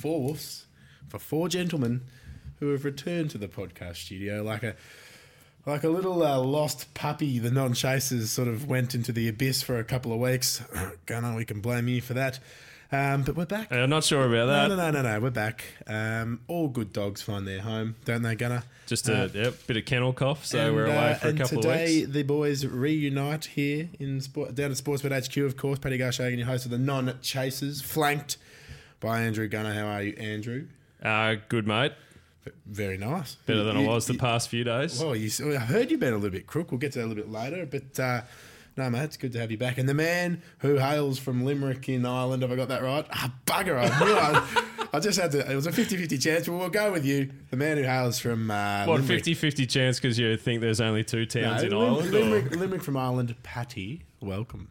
Four woofs for four gentlemen who have returned to the podcast studio like a like a little uh, lost puppy. The non-chasers sort of went into the abyss for a couple of weeks. Gunnar, we can blame you for that. Um, but we're back. I'm not sure about that. No, no, no, no, no. We're back. Um, all good dogs find their home, don't they, Gunnar? Just a yep, bit of kennel cough, so And, we're away uh, for a couple of today weeks. the boys reunite here in sport, down at Sportsbet HQ, of course. Paddy Garshagan, your host of the non-chasers, flanked by Andrew Gunner. How are you, Andrew? Uh, good mate, Very nice. better than You- I was the past few days. Well, you, I heard you've been a little bit crook. We'll get to that a little bit later. But uh, no, mate, it's good to have you back. And the man who hails from Limerick in Ireland, have I got that right? Ah, bugger, I knew I, just had to, it was a 50 50 chance, but we'll go with you. The man who hails from. Uh, what Limerick. 50-50 chance because you think there's only two towns in No, Lim- Ireland? Limerick, Limerick from Ireland, Patty, welcome.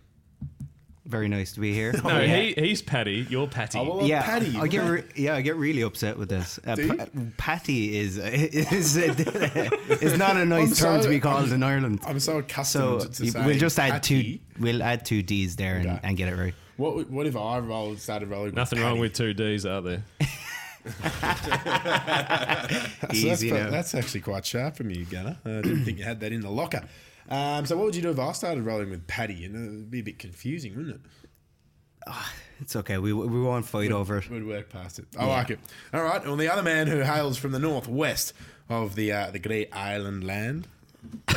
Very nice to be here. No, yeah. he, he's Patty. You're Patty. Oh, well, yeah, Patty. I get re- yeah, I get really upset with this. Uh, Do? Pa- Patty is is is not a nice I'm term so- to be called I'm- in Ireland. I'm so So accustomed to y- saying we'll just add Patty. two. We'll add two D's there and, Okay. and get it right. What, what if I rolled, started rolling? Nothing with wrong with two D's, are there? So that's, Easy pro- now. that's actually quite sharp from you, Gunner. I didn't think you had that in the locker. Um, so what would you do if I started rolling with Paddy? And it'd be a bit confusing, wouldn't it? It's okay. We we won't fight over it. We'd work past it. I like it. All right. Well, the other man who hails from the northwest of the uh, the great island land.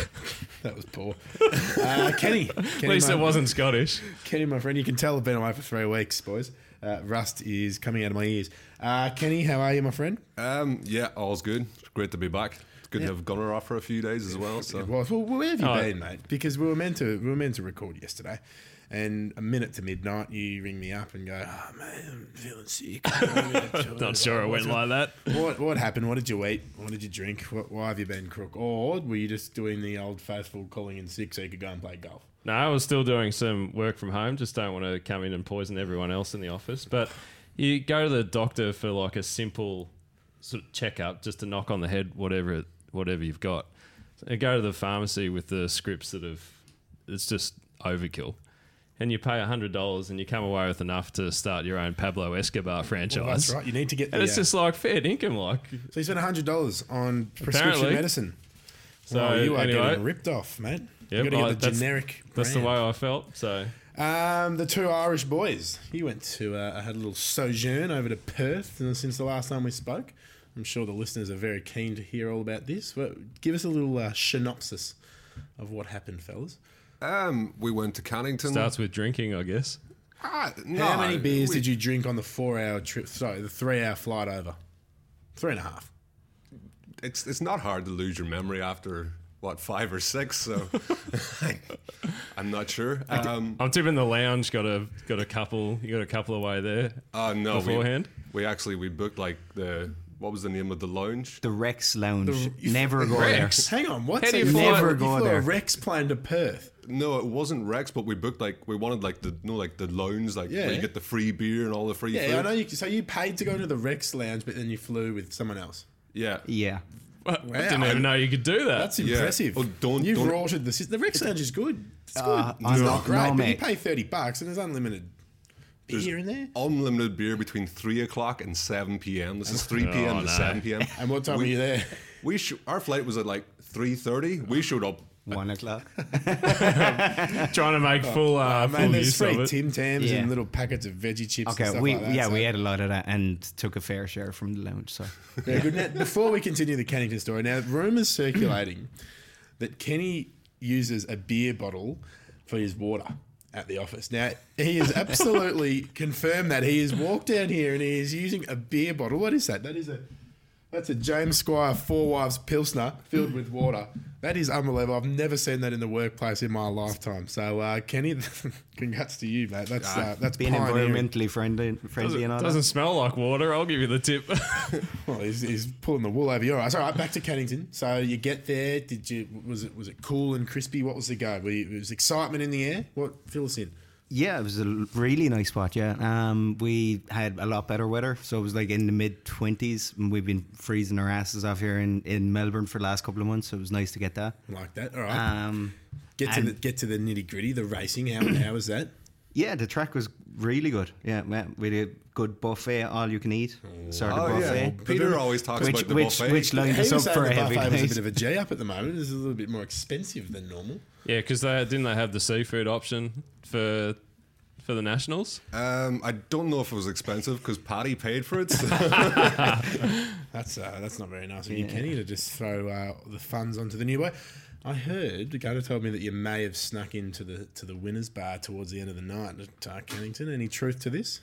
that was poor. Uh, Kenny. At least my, it wasn't Scottish. Kenny, my friend. You can tell I've been away for three weeks, boys. Uh, rust is coming out of my ears. Uh, Kenny, how are you, my friend? Um, yeah, all's good. Great to be back. Good to have Gunnar off for a few days as well. So Well, well, where have you Oh. been, mate? Because we were meant to we were meant to record yesterday, and a minute to midnight, you ring me up and go, "Oh man, I'm feeling sick." Not sure it went like that. What what happened? What did you eat? What did you drink? What, why have you been crook? Or were you just doing the old faithful calling in sick so you could go and play golf? No, I was still doing some work from home. Just don't want to come in and poison everyone else in the office. But you go to the doctor for like a simple sort of checkup, just to knock on the head, whatever whatever you've got. And go to the pharmacy with the scripts that have. It's just overkill. And you pay hundred dollars, and you come away with enough to start your own Pablo Escobar franchise. Well, that's right. You need to get the. And it's uh, just like fair income, like. so you spent hundred dollars on prescription Apparently. medicine. So So you are anyway, getting ripped off, mate. Yep, you got to get the that's- generic. that's the way I felt. So Um, the two Irish boys. You went to uh, had a little sojourn over to Perth and since the last time we spoke. I'm sure the listeners are very keen to hear all about this. But give us a little uh, synopsis of what happened, fellas. um, we went to Cannington. starts with drinking, I guess. Ah, How many beers we- did you drink on the four-hour trip? Sorry, the three-hour flight over. Three and a half. It's it's not hard to lose your memory after what five or six. So I'm not sure. Um, I'm tipping the lounge got a got a couple. You got a couple away there. uh, no, we- beforehand? We, actually we booked like the what was the name of the lounge? The Rex Lounge. The- Never go Rex? Hang on, what's How do that? you fly- Never you go flew there. a Rex plane to Perth. No, it wasn't Rex, but we booked like we wanted like the no like the lounge like Yeah. where you get the free beer and all the free Yeah, food. I know. You, so you paid to go into the Rex lounge, but then you flew with someone else. Yeah, Yeah. Wow. I didn't even know you could do that. That's Yeah. impressive. Oh, don't- You've don't- rorted the system. The Rex Lounge is good. It's good. Uh, it's no, not great, no, but you pay thirty bucks and there's unlimited beer in there. unlimited beer between three o'clock and seven p.m. This is three p.m. Oh, to no. seven p.m. And what time were you there? We sh- our flight was at like three thirty. We showed up. One o'clock. trying to make full uh, Oh, full man, there's use free of it. Tim Tams Yeah. and little packets of veggie chips. and Okay, stuff we like that, yeah so- we had a lot of that and took a fair share from the lounge. So Very good. Now, before we continue the Cannington story, now rumours circulating that Kenny uses a beer bottle for his water at the office. Now he has absolutely confirmed that he has walked down here and he is using a beer bottle. What is that? That is a That's a James Squire Four Wives Pilsner filled with water. That is unbelievable. I've never seen that in the workplace in my lifetime. So, uh, Kenny, congrats to you, mate. That's uh, that's Being pioneering. environmentally friendly, friendly and all Doesn't that. smell like water. I'll give you the tip. Well, he's, he's pulling the wool over your eyes. All right, back to Cannington. So you get there. Did you? Was it was it cool and crispy? What was the go? Were you, was excitement in the air? What fill us in? Yeah, it was a really nice spot. Yeah, um, we had a lot better weather, so it was like in the mid twenties. and We've been freezing our asses off here in, in Melbourne for the last couple of months, so it was nice to get that. Like that. All right. Um, get to the get to the nitty gritty. The racing. How how was that? Yeah, the track was really good. Yeah, we we did a good buffet, all you can eat sort of Oh buffet. yeah, Peter always talks Which about the which buffet. which lined us up for the a heavy buffet was a bit of a J up at the moment. It's a little bit more expensive than normal. yeah, because they didn't they have the seafood option for for the nationals. Um, I don't know if it was expensive because Paddy paid for it. So. That's uh, that's not very nice of you, Kenny, to just throw uh, the funds onto the new boy. I heard guy told me that you may have snuck into the to the winners bar towards the end of the night at uh, Cannington. Any truth to this?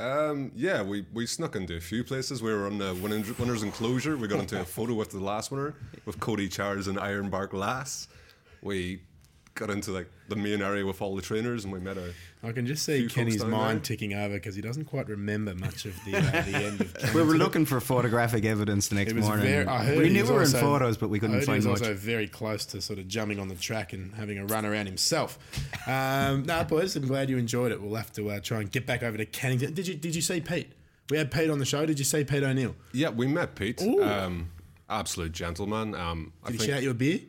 Um, yeah, we, we snuck into a few places. We were on the winners enclosure. We got into a photo with the last winner, with Cody Charles and Ironbark Lass. We got into like the main area with all the trainers, and we met a. I can just see Kenny's mind there. ticking over because he doesn't quite remember much of the, uh, the end of Cannington. We were looking for photographic evidence the next morning. very. I heard we he knew we were in photos, but we couldn't heard find he was much. also very close to sort of jumping on the track and having a run around himself. Um, no, boys, I'm glad you enjoyed it. We'll have to uh, try and get back over to Cannington. Did you Did you see Pete? We had Pete on the show. Did you see Pete O'Neill? Yeah, we met Pete. Ooh. Um, absolute gentleman. Um, I Did he think shout you a beer?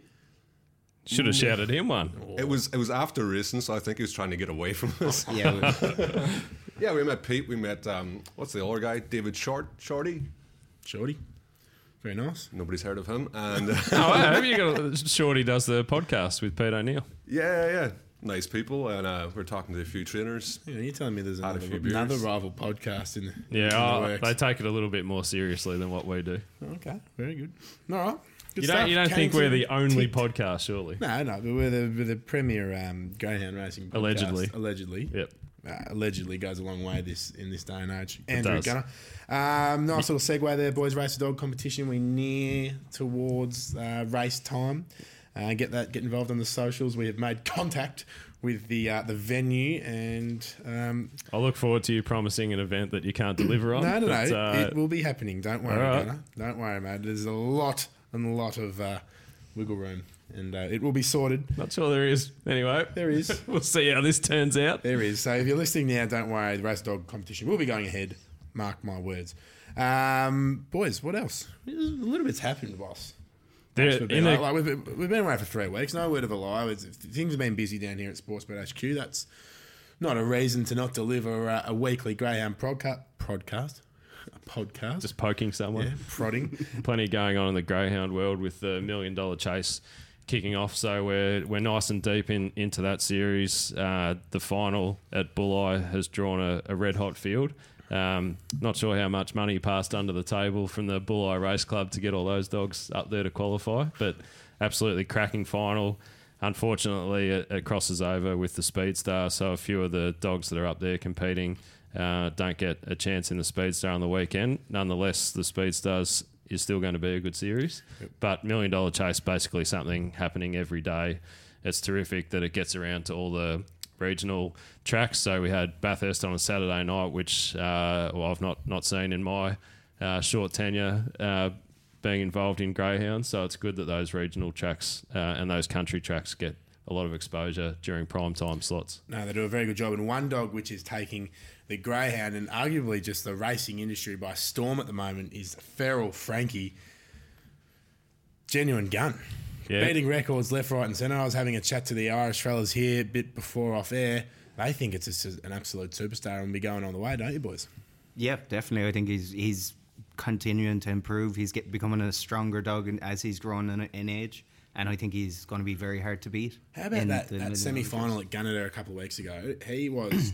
Should have shouted him one. it was it was after racing, so I think he was trying to get away from us. yeah, we- yeah, we met Pete. We met um, what's the other guy? David Short, Shorty. Shorty. Very nice. Nobody's heard of him. And uh, Oh, I hope you got Shorty does the podcast with Pete O'Neill. yeah, yeah, yeah, nice people. And uh, we're talking to a few trainers. Yeah, you're telling me there's Had a another, few beers. another rival podcast in, in Yeah, the oh, works. they take it a little bit more seriously than what we do. Okay, very good. All right. Good You don't, you don't think we're the only ticked. podcast, surely? No, no, but we're the, we're the premier um, greyhound racing podcast. Allegedly. Allegedly. Yep. Uh, allegedly goes a long way this in this day and age. Andrew does. Gunner. Um, nice little segue there, boys. Race the dog competition. We near towards uh, race time. Uh, get that. Get involved on the socials. We have made contact with the uh, the venue and um, I look forward to you promising an event that you can't deliver on. no, no, but, no. uh, it will be happening. Don't worry, all right. Gunner. Don't worry, mate. There's a lot and a lot of uh, wiggle room, and uh, it will be sorted. Not sure there is. Anyway, There is. we'll see how this turns out. There is. So if you're listening now, don't worry. The race dog competition will be going ahead. Mark my words. Um, boys, what else? A little bit's happened, boss. There, We've been, in like, a, like, we've, been, we've been away for three weeks. No word of a lie. It's, things have been busy down here at Sportsbet HQ. That's not a reason to not deliver uh, a weekly Greyhound podca- podcast. A podcast. just poking someone. yeah, prodding. Plenty going on in the greyhound world with the million dollar chase kicking off. So we're we're nice and deep in into that series. Uh, the final at Bulli has drawn a, a red hot field. Um, not sure how much money passed under the table from the Bulli Race Club to get all those dogs up there to qualify, but absolutely cracking final. Unfortunately, it, it crosses over with the Speed Star, so a few of the dogs that are up there competing uh, don't get a chance in the Speed Star on the weekend. Nonetheless, the Speed Stars is still going to be a good series, but Million Dollar Chase basically something happening every day. It's terrific that it gets around to all the regional tracks. So we had Bathurst on a Saturday night, which uh, well, I've not not seen in my uh, short tenure uh, being involved in greyhounds. So it's good that those regional tracks uh, and those country tracks get a lot of exposure during prime time slots. No, they do a very good job. And one dog which is taking the greyhound and arguably just the racing industry by storm at the moment is Feral Frankie. Genuine gun. Yeah. Beating records left, right, and centre. I was having a chat to the Irish fellas here a bit before off air. They think it's just an absolute superstar and will be going on the way, don't you, boys? yeah, definitely. I think he's he's continuing to improve. He's get, becoming a stronger dog as he's grown in, in age, and I think he's going to be very hard to beat. How about that, that semi final at Gunnedah a couple of weeks ago? He was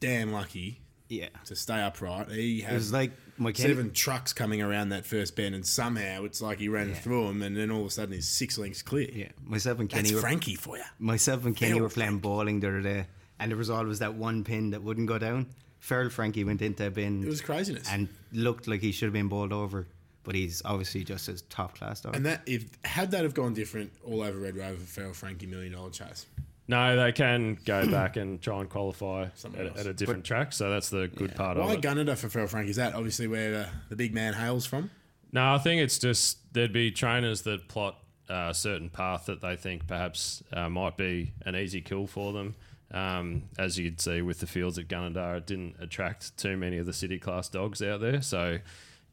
damn lucky Yeah, to stay upright. He it was like seven trucks coming around that first bend, and somehow it's like he ran Yeah. through them, and then all of a sudden he's six lengths clear. Yeah, myself and Kenny That's were Frankie for you. myself and Kenny Feral were playing bowling the other day, and there was that one pin that wouldn't go down. Feral Frankie went into a bin It was craziness. and looked like he should have been bowled over, but he's obviously just as top class dog. And that if had that have gone different all over Red Rover for Feral Frankie million dollar chase. No, they can go back and try and qualify at, else. at a different track. So that's the good part of Why it. Gunnedah for Feral Frankie? Is that obviously where the, the big man hails from? No, I think it's just there'd be trainers that plot a certain path that they think perhaps uh, might be an easy kill for them. Um, as you'd see with the fields at Gunnedah, it didn't attract too many of the city class dogs out there. So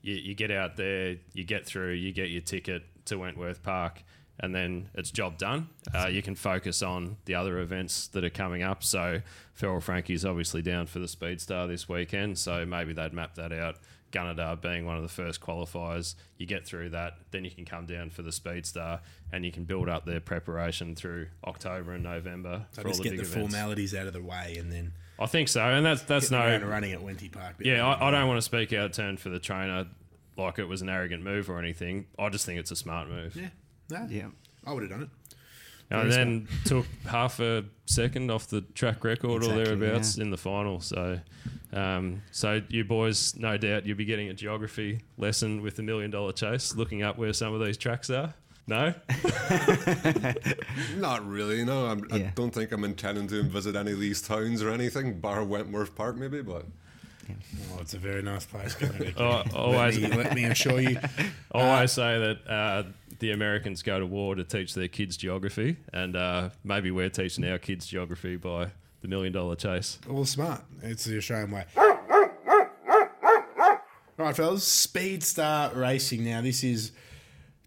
you, you get out there, you get through, you get your ticket to Wentworth Park, and then it's job done. Uh, you can focus on the other events that are coming up. So Feral Frankie's obviously down for the Speed Star this weekend, so maybe they'd map that out. Gunnedah being one of the first qualifiers, you get through that, then you can come down for the Speed Star, and you can build up their preparation through October and November So for all just the get the events. formalities out of the way and then I think so, and that's that's no running at Wenty Park. yeah. I, I don't want to speak out of turn for the trainer like it was an arrogant move or anything. I just think it's a smart move. Yeah, no, yeah. I would have done it. And Very then took half a second off the track record or thereabouts yeah. in the final. So, um, so you boys, no doubt, you'll be getting a geography lesson with the million dollar chase, looking up where some of these tracks are. No, Not really, no. I'm, I don't think I'm intending to visit any of these towns or anything, bar Wentworth Park maybe, but Oh, it's a very nice place. Gunnedah. Oh, always- let, me, let me assure you. I always say that uh, the Americans go to war to teach their kids geography, and uh, maybe we're teaching our kids geography by the million dollar chase. All smart. It's the Australian way. Right, fellas. Speed Star Racing. Now, this is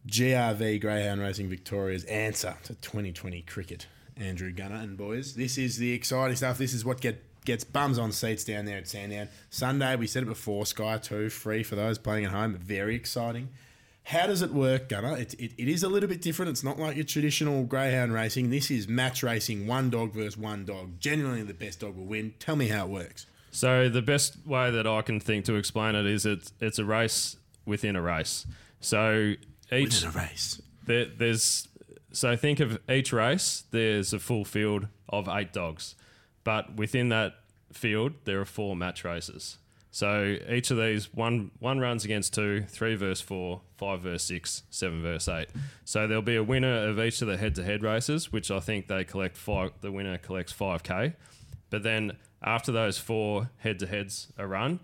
GRV Greyhound Racing Victoria's answer to 2020 cricket. Andrew Gunner and boys. This is the exciting stuff. This is what get gets bums on seats down there at Sandown. Sunday, we said it before, Sky 2, free for those playing at home. Very exciting. How does it work, Gunner? It, it, it is a little bit different. It's not like your traditional greyhound racing. This is match racing, one dog versus one dog. Generally, the best dog will win. Tell me how it works. So the best way that I can think to explain it is it's it's a race within a race. So each Win a race. there, there's so think of each race there's a full field of eight dogs, but within that field there are four match races. So each of these one one runs against two, three versus four, five versus six, seven versus eight. So there'll be a winner of each of the head to head races, which I think they collect five. The winner collects five k, but then after those four head to heads are run,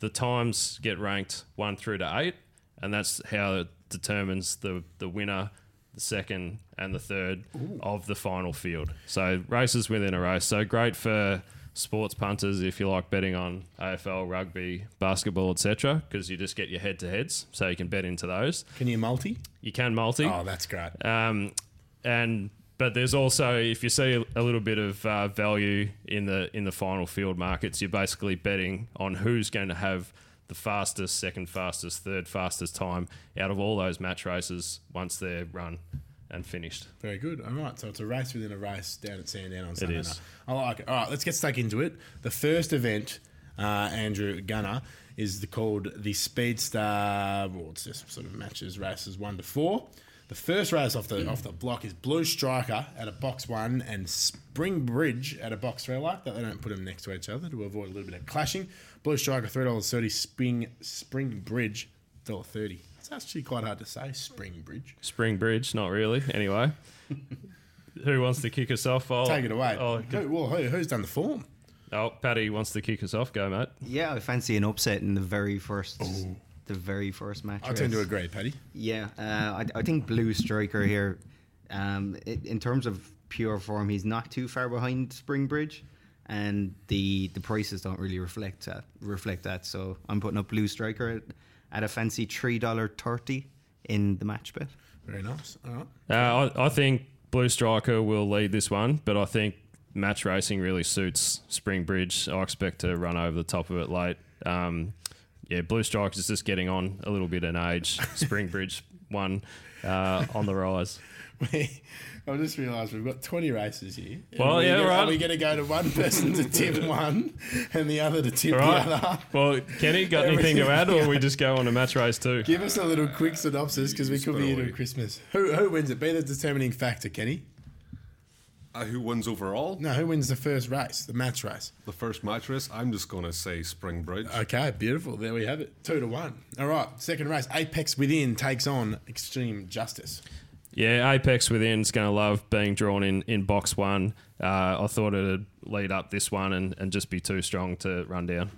the times get ranked one through to eight, and that's how it determines the the winner, the second, and the third of the final field. So races within a race. So great for sports punters if you like betting on AFL, rugby, basketball, etc. Because you just get your head to heads, so you can bet into those. Can you multi? You can multi. Oh, that's great. Um, and but there's also if you see a, little bit of uh, value in the in the final field markets, you're basically betting on who's going to have the fastest, second fastest, third fastest time out of all those match races once they're run and finished. Very good. All right, so it's a race within a race down at Sandown on Sunday is. night. I like it. All right, let's get stuck into it. The first event, uh, Andrew Gunner, is the, called the Speed Star. Well, it's just sort of matches races one to four. The first race off the off the block is Blue Striker at a box one and Spring Bridge at a box three. I like that they don't put them next to each other to avoid a little bit of clashing. Blue Striker three dollars thirty. Spring Spring Bridge dollar thirty. It's actually quite hard to say. Spring Bridge. Spring Bridge, not really. Anyway, who wants to kick us off? I'll, Take it away. Oh, Who, well, who, who's done the form? oh, Paddy wants to kick us off. Go, mate. Yeah, I fancy an upset in the very first, Oh. the very first match. I tend to race. agree, Paddy. Yeah, uh, I, I think Blue Striker here, um, i in terms of pure form, he's not too far behind Spring Bridge, and the the prices don't really reflect that. Reflect that. So I'm putting up Blue Striker at, at a fancy three dollar thirty in the match bet. Very nice. All right. Uh, I, I think Blue Striker will lead this one, but I think match racing really suits Spring Bridge. I expect to run over the top of it late. Um, yeah, Blue Striker is just getting on a little bit in age. Spring Bridge one uh, on the rise. I just realised we've got 20 races here. Well, Are we yeah, gonna- right. Are we going to go to one person to tip one and the other to tip All right. the other? Well, Kenny, got anything to add, or we just go on to match race two? Give us a little quick synopsis because we could be Spit into. Christmas. Who, who wins it? Be the determining factor, Kenny. Uh, who wins overall? No, who wins the first race, the match race? The first match race, I'm just going to say Spring Bridge. Okay, beautiful. There we have it. Two to one. All right, second race. Apex Within takes on Extreme Justice. Yeah, Apex Within's going to love being drawn in, in box one. Uh, I thought it'd lead up this one and, and just be too strong to run down.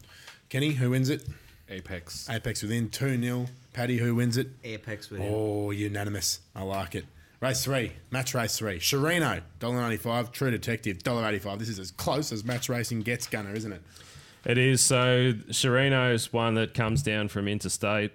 Kenny, who wins it? Apex. Apex Within, 2 0. Paddy, who wins it? Apex Within. Oh, unanimous. I like it. Race three, match race three. Sharino, $1.95. True Detective, $1.85. This is as close as match racing gets, Gunner, isn't it? It is. So Sharino's one that comes down from interstate.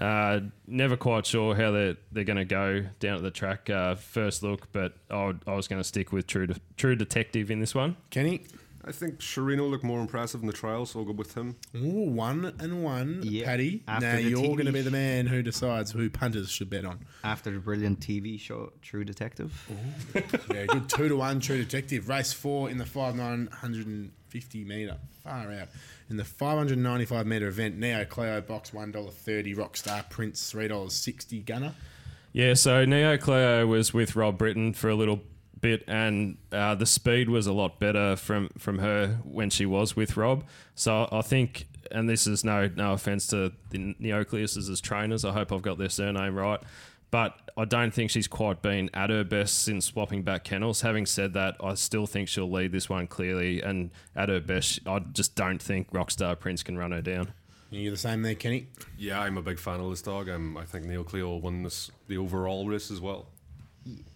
Uh, never quite sure how they're, they're going to go down at the track uh, first look, but I, would, I was going to stick with True, De- True Detective in this one. Kenny? I think Sharino looked more impressive in the trials, so I'll go with him. Ooh, one and one. Yeah, Paddy, after now you're going to be the man who decides who punters should bet on. After the brilliant TV show True Detective. Very good. Two to one, True Detective. Race four in the five nine hundred and fifty meter. Far out. In the five hundred ninety five meter event, Neo Cleo box one dollar thirty. Rockstar Prince three dollars sixty. Gunner. Yeah, so Neo Cleo was with Rob Britton for a little bit, and uh, the speed was a lot better from, from her when she was with Rob. So I think, and this is no no offense to the Neocleuses as trainers, I hope I've got their surname right, but I don't think she's quite been at her best since swapping back kennels. Having said that, I still think she'll lead this one clearly, and at her best, I just don't think Rockstar Prince can run her down. You're the same there, Kenny. Yeah, I'm a big fan of this dog. Um, I think Neo Cleo will win this, the overall race as well.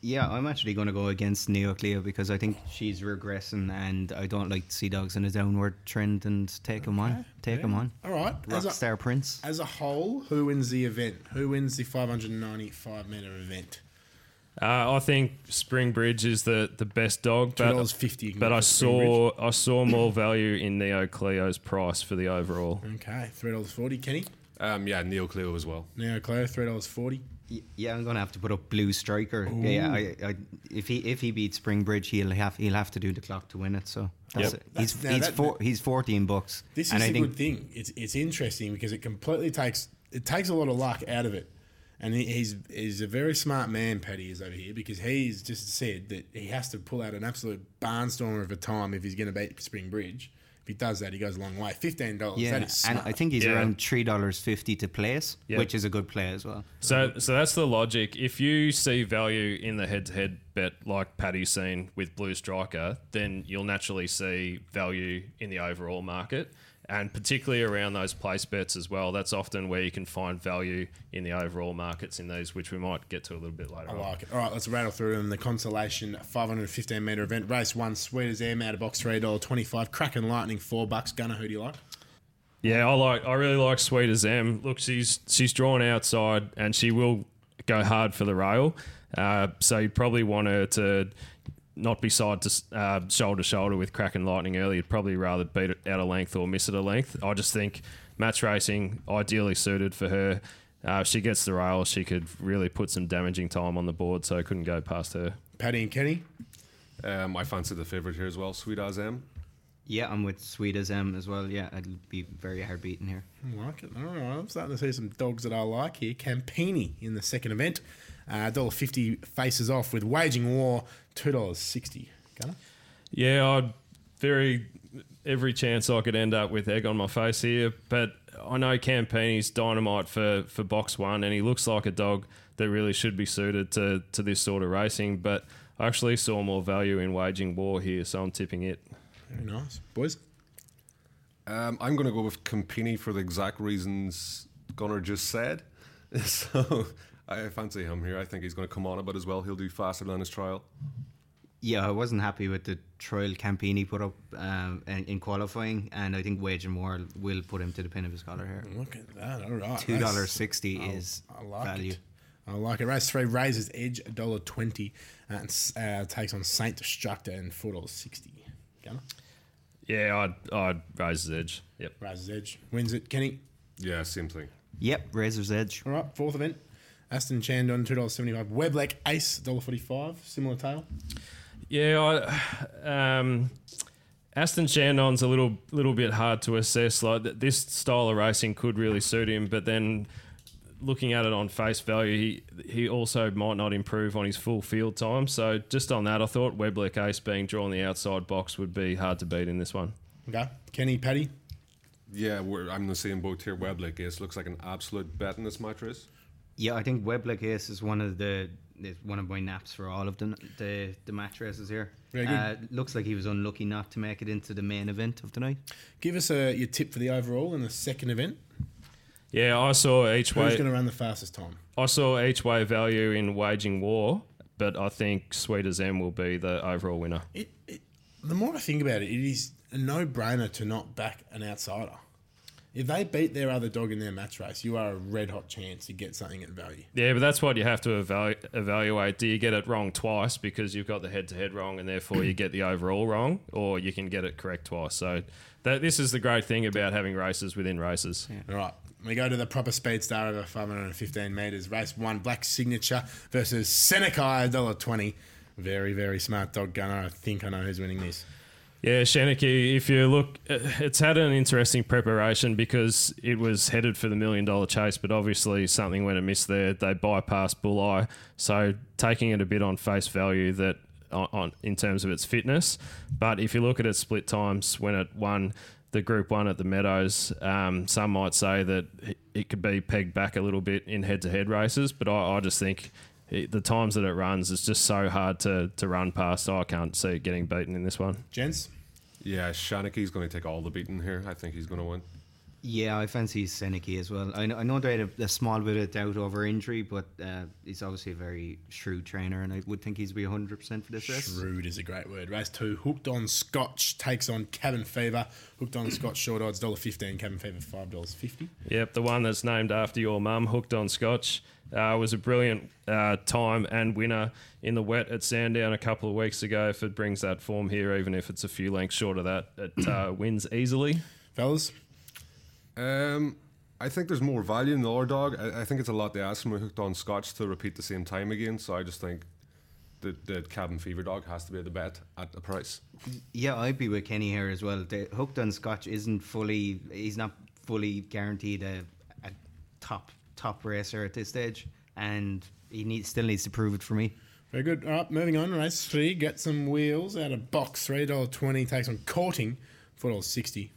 Yeah, I'm actually going to go against Neo Cleo because I think she's regressing and I don't like to see dogs in a downward trend and take them on. Take them on. All right. As a, Rockstar Prince. as a whole, who wins the event? Who wins the 595 meter event? Uh, I think Spring Bridge is the, the best dog, but, $2.50 but I for Spring saw I saw more value in Neo Cleo's price for the overall. Okay, three dollars forty. Kenny. Um, yeah, Neo Cleo as well. Neo Cleo, three dollars forty. Y- Yeah, I'm gonna have to put up Blue Striker. Yeah, I, I, if he if he beats Springbridge, he'll have he'll have to do the clock to win it. So that's Yep. it. he's That's- now he's that- four, he's 14 bucks. This is and a I think good thing. It's it's interesting because it completely takes it takes a lot of luck out of it. And he, he's he's a very smart man, Paddy is over here because he's just said that he has to pull out an absolute barnstormer of a time if he's going to beat Spring Bridge. If he does that, he goes a long way. Fifteen dollars. yeah, that is and. I think he's Yeah. around three dollars fifty to place, Yep. which is a good play as well. So so that's the logic. If you see value in the head to head bet like Paddy's seen with Blue Striker, then you'll naturally see value in the overall market. And particularly around those place bets as well. That's often where you can find value in the overall markets in these, which we might get to a little bit later I on. like it. All right, let's rattle through them. The consolation 515 meter event race one. Sweet as air, out of box three dollar twenty five. Kraken Lightning four bucks. Gunner, who do you like? Yeah, I like. I really like Sweet as M. Look, she's she's drawn outside, and she will go hard for the rail. Uh, so you probably want her to not be side to uh, shoulder to shoulder with Kraken Lightning early. You'd probably rather beat it out of length or miss it a length. I just think match racing ideally suited for her. Uh, if she gets the rail, she could really put some damaging time on the board. So I couldn't go past her. Patty and Kenny. Um, I fancy the favourite here as well, Sweet As M. Yeah, I'm with Sweet as M as well. Yeah, I'd be very hard beaten here. I like it. All right, I'm starting to see some dogs that I like here. Campini in the second event. Uh, $1.50 faces off with Waging War, $2.60. Gunner? Yeah, I'd very every chance I could end up with egg on my face here, but I know Campini's dynamite for, for box one, and he looks like a dog that really should be suited to, to this sort of racing. But I actually saw more value in waging war here, so I'm tipping it. Very nice. Boys? Um, I'm going to go with Campini for the exact reasons Gunnar just said. So I fancy him here. I think he's going to come on a bit as well. He'll do faster than his trial. Yeah, I wasn't happy with the trial Campini put up um, in, in qualifying, and I think Waging War will put him to the pin of his collar here. Look at that. All right. Two dollars sixty I- is I like value. It. I like it. Race three, Razor's Edge, $1.20. Uh, and uh, takes on Saint Destructor and $4.60. Gunner? Yeah, I'd, I'd raise his edge. Yep. Razor's Edge wins it. Kenny? Yeah, same thing. Yep, Razor's Edge. All right, fourth event. Aston Chandon, $2.75. Weblek Ace, $1.45. Similar tail. Yeah, I, um, Aston Chandon's a little little bit hard to assess. Like th- this style of racing could really suit him, but then looking at it on face value, he he also might not improve on his full field time. So just on that, I thought Weblick Ace being drawn the outside box would be hard to beat in this one. Okay. Kenny, Paddy. Yeah, we're, I'm in the same boat here. Weblake Ace looks like an absolute bet in this match race. Yeah, I think Weblick Ace is one of the is one of my naps for all of the the, the match races here. Very good. Uh, looks like he was unlucky not to make it into the main event of the night. Give us a, your tip for the overall in the second event. Yeah, I saw each Who's going to run the fastest time? I saw each way value in waging war, but I think Sweet as M will be the overall winner. It, it, the more I think about it, it is a no-brainer to not back an outsider. If they beat their other dog in their match race, you are a red hot chance to get something at value. Yeah, but that's what you have to evalu- evaluate. Do you get it wrong twice because you've got the head to head wrong and therefore you get the overall wrong, or you can get it correct twice? So that, this is the great thing about having races within races. All right, we go to the proper speed star over 515 metres. Race one, Black Signature versus Seneca, $1.20. Very, very smart dog gunner. I think I know who's winning this. Yeah, Shaniki, if you look, uh, it's had an interesting preparation because it was headed for the million dollar chase, but obviously something went amiss there. They bypassed Bulli. so taking it a bit on face value that on, on in terms of its fitness. But if you look at its split times when it won the Group One at the Meadows, um, some might say that it- it could be pegged back a little bit in head to head races, but I, I just think. It, the times that it runs it's just so hard to, to run past. Oh, I can't see it getting beaten in this one. Gents? Yeah, Shaniky's going to take all the beating here. I think he's going to win. Yeah, I fancy Seneki as well. I know, I know they had a, a small bit of doubt over injury, but uh, he's obviously a very shrewd trainer, and I would think he's be 100% for this race. Shrewd is a great word. Race two, Hooked on Scotch takes on Cabin Fever. Hooked on Scotch, short odds, $1.15. Cabin Fever, $5.50. Yep, the one that's named after your mum, Hooked on Scotch, uh, was a brilliant uh, time and winner in the wet at Sandown a couple of weeks ago. If it brings that form here, even if it's a few lengths short of that, it uh, wins easily. Fellas? Um, I think there's more value in the other dog. I, I think it's a lot to ask from a hooked on Scotch to repeat the same time again. So I just think the the cabin fever dog has to be the bet at the price. Yeah, I'd be with Kenny here as well. The hooked on Scotch isn't fully, he's not fully guaranteed a, a top top racer at this stage, and he needs still needs to prove it for me. Very good. All right, moving on. Race three, Get Some Wheels out of box, $3.20. Takes on Courting, $4.60.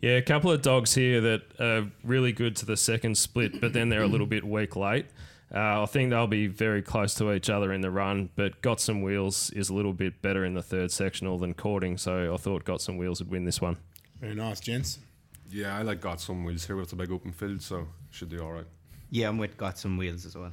Yeah, a couple of dogs here that are really good to the second split, but then they're a little bit weak late. Uh, I think they'll be very close to each other in the run, but Got Some Wheels is a little bit better in the third sectional than Cording, so I thought Got Some Wheels would win this one. Very nice, gents. Yeah, I like got some wheels here with the big open field, so should do all right. Yeah, I'm with got some wheels as well.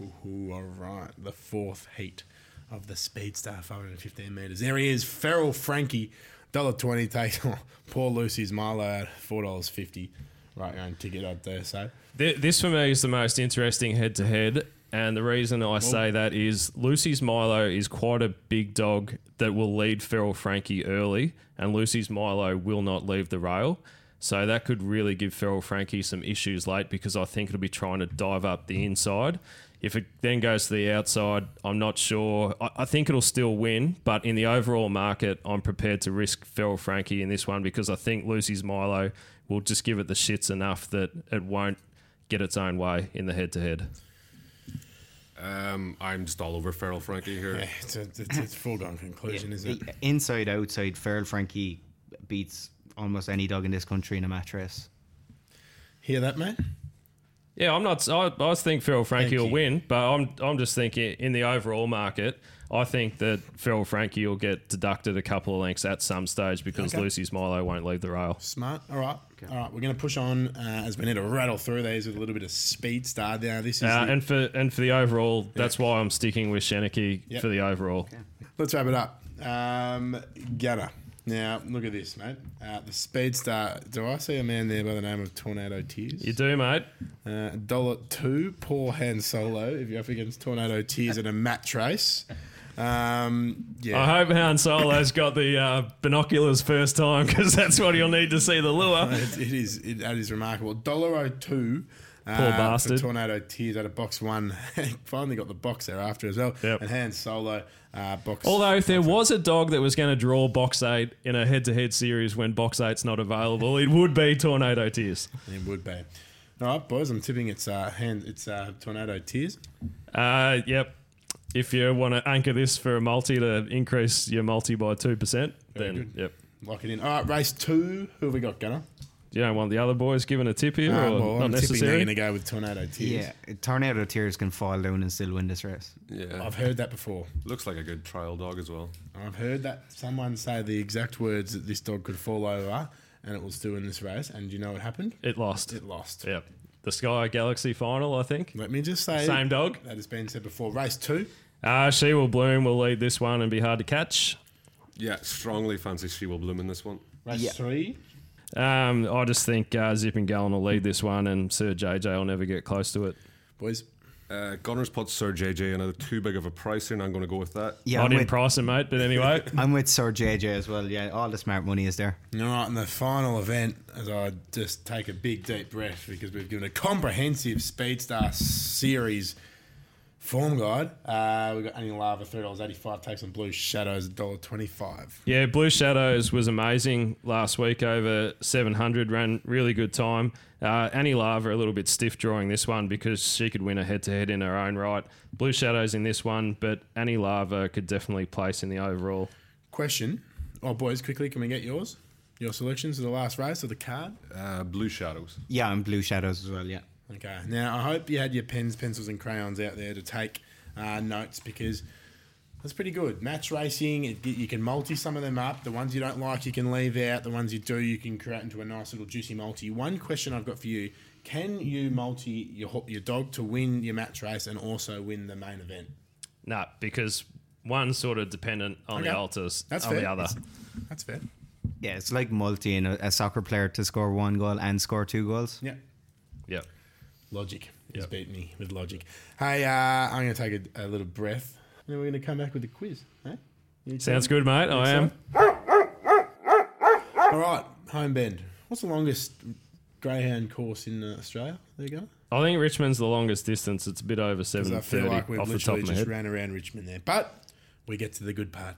Ooh, all right. The fourth heat of the Speedstar 515 metres. There he is, Feral Frankie. $1.20 takes on poor Lucy's Milo at $4.50. Right, your own ticket, I'd dare say. Th- This for me is the most interesting head to head. And the reason I say that is Lucy's Milo is quite a big dog that will lead Feral Frankie early, and Lucy's Milo will not leave the rail. So that could really give Feral Frankie some issues late because I think it'll be trying to dive up the inside. If it then goes to the outside, I'm not sure. I, I think it'll still win, but in the overall market, I'm prepared to risk Feral Frankie in this one because I think Lucy's Milo will just give it the shits enough that it won't get its own way in the head to head. Um, I'm just all over Feral Frankie here. Yeah, it's a, it's, it's a foregone conclusion, isn't it? Inside, outside, Feral Frankie beats almost any dog in this country in a match race. Hear that, mate? Yeah, I'm not. I, I think Feral Frankie Thank will you. win, but I'm I'm just thinking in the overall market, I think that Feral Frankie will get deducted a couple of lengths at some stage because Okay. Lucy's Milo won't leave the rail. Smart. All right. All right. We're going to push on uh, as we need to rattle through these with a little bit of speed star. Now, this is. Uh, the- and for and for the overall, that's why I'm sticking with Shaniki Yep. for the overall. Let's wrap it up. Um, Gunner. Now, look at this, mate. Uh, the speed star. Do I see a man there by the name of Tornado Tears? You do, mate. Uh, dollar two, poor Han Solo if you're up against Tornado Tears in a match race. Um, yeah. I hope Han Solo's got the uh, binoculars first time because that's what he'll need to see the lure. it, it is it, that is remarkable. Dollar oh two. Uh, bastard. Tornado Tears out of box one. Finally got the box there after as well. Yep. And Han Solo uh, box. Although if there was a dog that was going to draw box eight in a head-to-head series when box eight's not available, it would be Tornado Tears. It would be. All right, boys. I'm tipping it's uh, hand. It's uh, tornado tears. Uh, yep. If you want to anchor this for a multi to increase your multi by 2%, then, good. yep. Lock it in. All right, race two. Who have we got, Gunner? You don't want the other boys giving a tip here, Ah, or well, not I'm tipping they're going to go with tornado tears. Yeah, tornado tears can fall down and still win this race. Yeah, I've heard that before. looks like a good trial dog as well. I've heard that someone say the exact words that this dog could fall over and it will still win this race. And you know what happened? It lost. It lost. Yep. The Sky Galaxy final, I think. Let me just say, Same dog. that has been said before. Race two. Uh, she will bloom will lead this one and be hard to catch. Yeah, strongly fancy she will bloom in this one. Race Yeah. three. Um, I just think uh, Zip and Gallon will lead this one, and Sir JJ will never get close to it. Boys, Uh, Gunners put Sir JJ in a too big of a price here, and I'm going to go with that. Yeah, Not I'm in with, pricing, mate, but anyway. I'm with Sir JJ as well. Yeah, all the smart money is there. All right, in the final event, as I just take a big deep breath because we've given a comprehensive Speedstar series form guide. Uh, we've got Annie Lava, $3.85, takes on Blue Shadows, $1.25. Yeah, Blue Shadows was amazing last week over 700, ran really good time. Uh, Annie Lava a little bit stiff drawing this one because she could win a head to head in her own right. Blue Shadows in this one, but Annie Lava could definitely place in the overall. Question. Oh, boys, quickly, can we get yours? Your selections of the last race of the card? Uh, Blue Shadows. Yeah, I'm Blue Shadows as well. Yeah. Okay. Now, I hope you had your pens, pencils, and crayons out there to take uh, notes because that's pretty good. Match racing, it, you can multi some of them up. The ones you don't like, you can leave out. The ones you do, you can create into a nice little juicy multi. One question I've got for you can you multi your, your dog to win your match race and also win the main event? Nah, because one's sort of dependent on the Okay. alters That's on fair. the other. That's, that's fair. Yeah, it's like multi in a, a soccer player to score one goal and score two goals. Yeah. Yep. Logic. He's Yep. beat me with logic. Hey, uh, I'm going to take a, a little breath. And then we're going to come back with the quiz. Hey? Sounds good, mate. I am. All right, home bend. What's the longest greyhound course in uh, Australia? There you go. I think Richmond's the longest distance. It's a bit over Because I 730 feel like we've off the top literally of my just head. ran around Richmond there. But we get to the good part.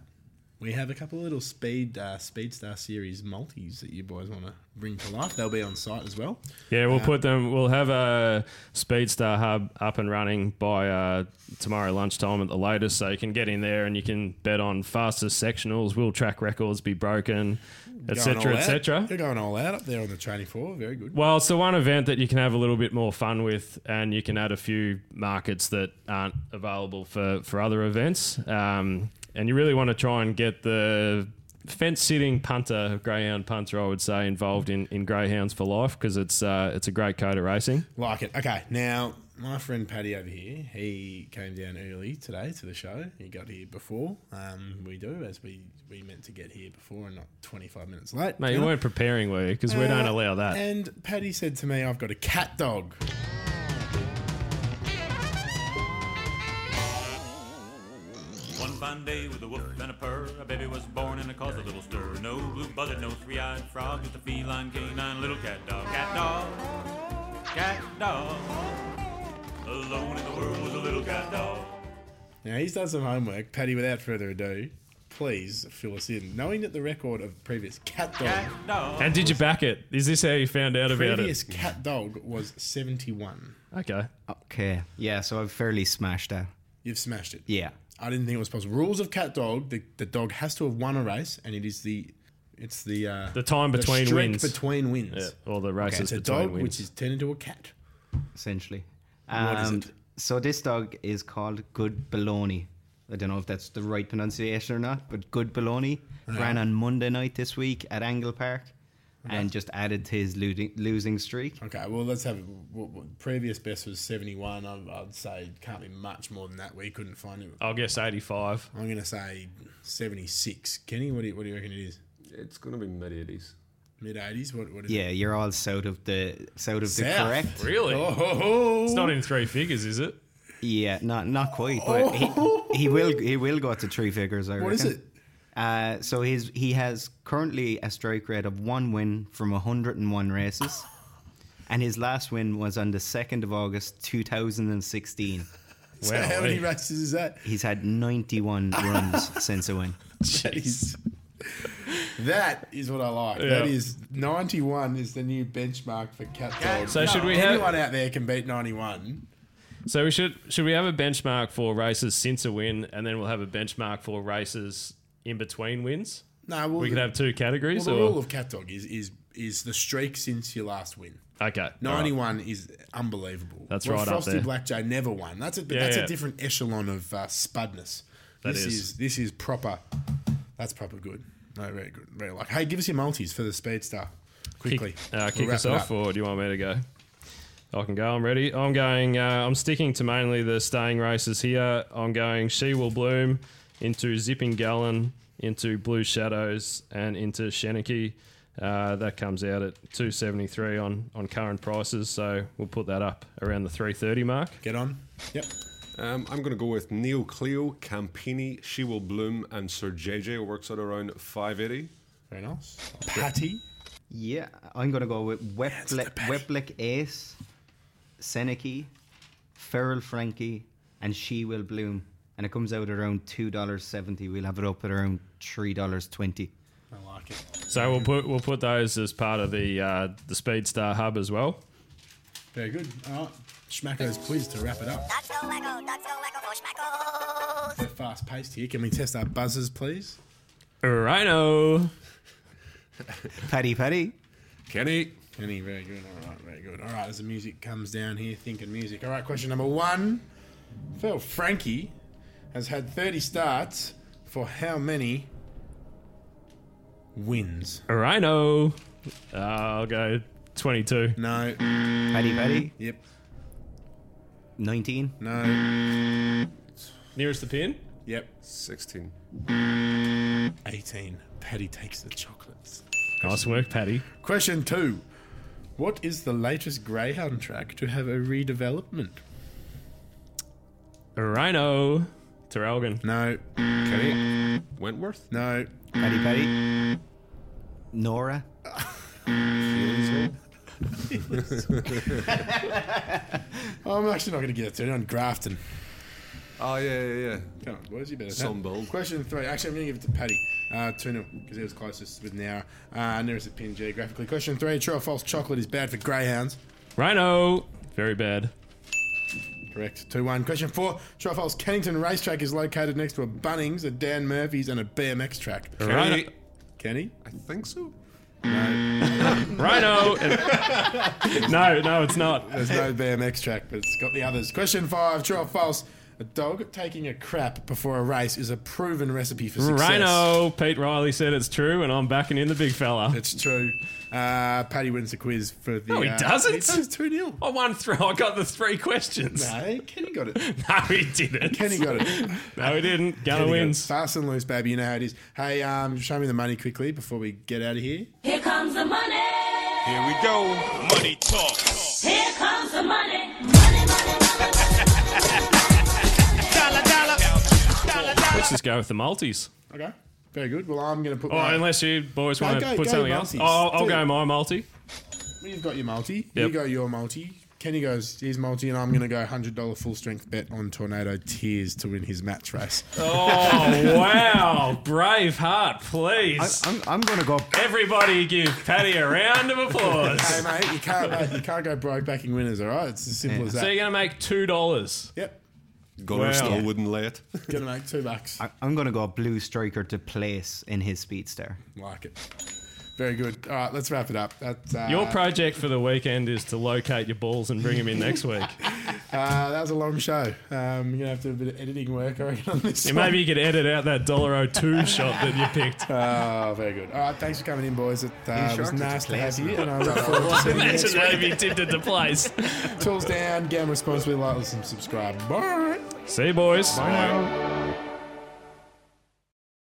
We have a couple of little speed uh, Speedstar series multis that you boys want to bring to life. They'll be on site as well. Yeah, we'll put them. We'll have a Speedstar hub up and running by uh, tomorrow lunchtime at the latest, so you can get in there and you can bet on fastest sectionals. Will track records be broken, etc., etc. You're going all out up there on the training floor. Very good. Well, it's the one event that you can have a little bit more fun with, and you can add a few markets that aren't available for, for other events. Um, and you really want to try and get the fence sitting punter, greyhound punter, I would say, involved in, in greyhounds for life because it's uh, it's a great code of racing. Like it. Okay, now my friend Paddy over here, he came down early today to the show. He got here before um, we do, as we we meant to get here before and not 25 minutes late. Mate, you weren't preparing, were you? Because we don't Uh, allow that. And Paddy said to me, I've got a cat dog. Fine day with a woof and a purr, a baby was born and it caused a little stir. No blue buzzard, no three-eyed frog, just a feline canine little cat dog. Cat dog, cat dog. Alone in the world was a little cat dog. Now he's done some homework. Paddy, without further ado, please fill us in. Knowing that the record of previous cat dog, Cat dog. And did you back it? Is this how you found out about it? previous cat dog was 71. Okay. Okay. Yeah, so I've fairly smashed that. You've smashed it. Yeah. I didn't think it was possible. Rules of cat dog: the, the dog has to have won a race, and it is the it's the uh, The time between streak wins. between wins. Yeah. Or the Okay, races it's a between dog wins. which is turned into a cat. essentially. What is Um, it? So this dog is called Good Baloney. I don't know if that's the right pronunciation or not, but Good Baloney ran on Monday night this week at Angle Park, and just added to his losing, losing streak. Okay, well let's have what, what, previous best was seventy one. I'd, I'd say can't be much more than that. We couldn't find it. I'll guess 85. I'm going to say seventy six. Kenny, what do you, what do you reckon it is? It's going to be mid 80s. Mid eighties? What what is Yeah, it? you're all south of the south of the correct. Really? Oh, ho, ho. It's not in three figures, is it? Yeah, not not quite, but he, he will he will go to three figures. I What is reckon. it? Uh, so his he has currently a strike rate of one win from 101 races, and his last win was on the second of August 2016. So Wow, how many races is that? He's had 91 runs since a win. Jeez. That is what I like. Yeah. That is 91 is the new benchmark for cat dog. So should we have- anyone out there can beat 91? So we should should we have a benchmark for races since a win, and then we'll have a benchmark for races in between wins. No, well, We could the, have two well, categories. the or rule of cat dog is is is the streak since your last win. okay, all right. 91 is unbelievable. That's Well, right up Frosty. Blackjay never won. That's a Yeah, that's yeah. a different echelon of uh, spudness. That this is. this is proper. That's proper good. No, very good. Very like. Hey, give us your multis for the Speedstar quickly. Kick, uh, We'll kick us off, or do you want me to go? I can go. I'm ready. I'm going. Uh, I'm sticking to mainly the staying races here. I'm going. She will bloom into Zipping Gallon, into Blue Shadows, and into Sheniki. Uh, that comes out at 273 on on current prices. So we'll put that up around the 330 mark. Get on. Yep. Um, I'm going to go with Neo Cleo, Campini, She Will Bloom, and Sir JJ works at around 580. Very nice. Patty. Yeah, I'm going to go with the Weplick, Patty. Ace, Seneki, Feral Frankie, and She Will Bloom. And it comes out at around $2.70. We'll have it up at around $3.20. I like it. So we'll put we'll put those as part of the uh, the Speedstar hub as well. Very good. All right. Schmacko's quiz to wrap it up. That's go wacko, that's go wacko for schmackos. We're fast paced here. Can we test our buzzers, please? Rhino. Paddy, Paddy. Kenny, Kenny, very good. All right, very good. All right, as the music comes down here, thinking music. All right, question number one. Feral Frankie has had 30 starts for how many wins? Rhino. Uh, I'll go 22. No. Paddy, Paddy. Yep. 19. No. Nearest the pin? Yep. 16. 18. Paddy takes the chocolates. Nice work, Paddy. Question two. What is the latest Greyhound track to have a redevelopment? Rhino. Traralgon. No. Kenny, Wentworth, No. Paddy, Paddy. Nowra. I'm actually not going to get it to it on Grafton. Oh, yeah, yeah, yeah. Come on, boys, you better. Some. Question three. Actually, I'm going to give it to Paddy. Uh, 2 0, because he was closest with an hour. Uh, nearest a pin geographically. Question three. True or false chocolate is bad for greyhounds? Rhino. Very bad. Correct. 2 1. Question four. True or false Cannington Racetrack is located next to a Bunnings, a Dan Murphy's, and a BMX track? Rhino. Kenny, Kenny? I think so. Rhino. Oh, and- no, no, it's not. There's no BMX track, but it's got the others. Question five. True or false? A dog taking a crap before a race is a proven recipe for success. Rhino. Pete Riley said it's true, and I'm backing in the big fella. It's true. Uh, Paddy wins the quiz for the. No, he uh, doesn't. He does 2 0. I won through. I got the three questions. No, Kenny got it. No, he didn't. Kenny got it. No, he didn't. Gunner Kenny wins. Fast and loose, baby. You know how it is. Hey, um, show me the money quickly before we get out of here. Here comes the money. Here we go. Money talk. Here comes the money. Money, money, money. Dollar, dollar. Dollar, dollar. Let's just go with the multis. Okay. Very good. Well, I'm going to put. Oh, my, unless you boys No, want go- to put go something else. multis. Oh, I'll Do go my multi. Well, you've got your multi. You Yep. go your multi. Kenny goes his multi, and I'm going to go $100 full strength bet on Tornado Tears to win his match race. Oh, wow. Brave heart, please. I'm, I'm going to go. Everybody give Patty a round of hey, applause. mate, you can't, mate, you can't go broke backing winners, all right? It's as simple as that. So you're going to make $2. Yep. Gunner Wow. still wouldn't lay it. Going to make two bucks. I- I'm going to go Blue Striker to place in his Speedster. Like it. Very good. All right, let's wrap it up. That's, uh, Your project for the weekend is to locate your balls and bring them in next week. Uh, that was a long show. Um, you're gonna have to do a bit of editing work, I reckon, on this. Yeah, one. maybe you could edit out that dollar $1.02 shot that you picked. Oh, very good. All right, thanks for coming in, boys. It uh, sure was nice to have you, and I look forward to seeing you next Imagine week. that if you tipped it to place. Tools down, gamble responsibly, like, listen, subscribe. Bye. See you, boys. Bye.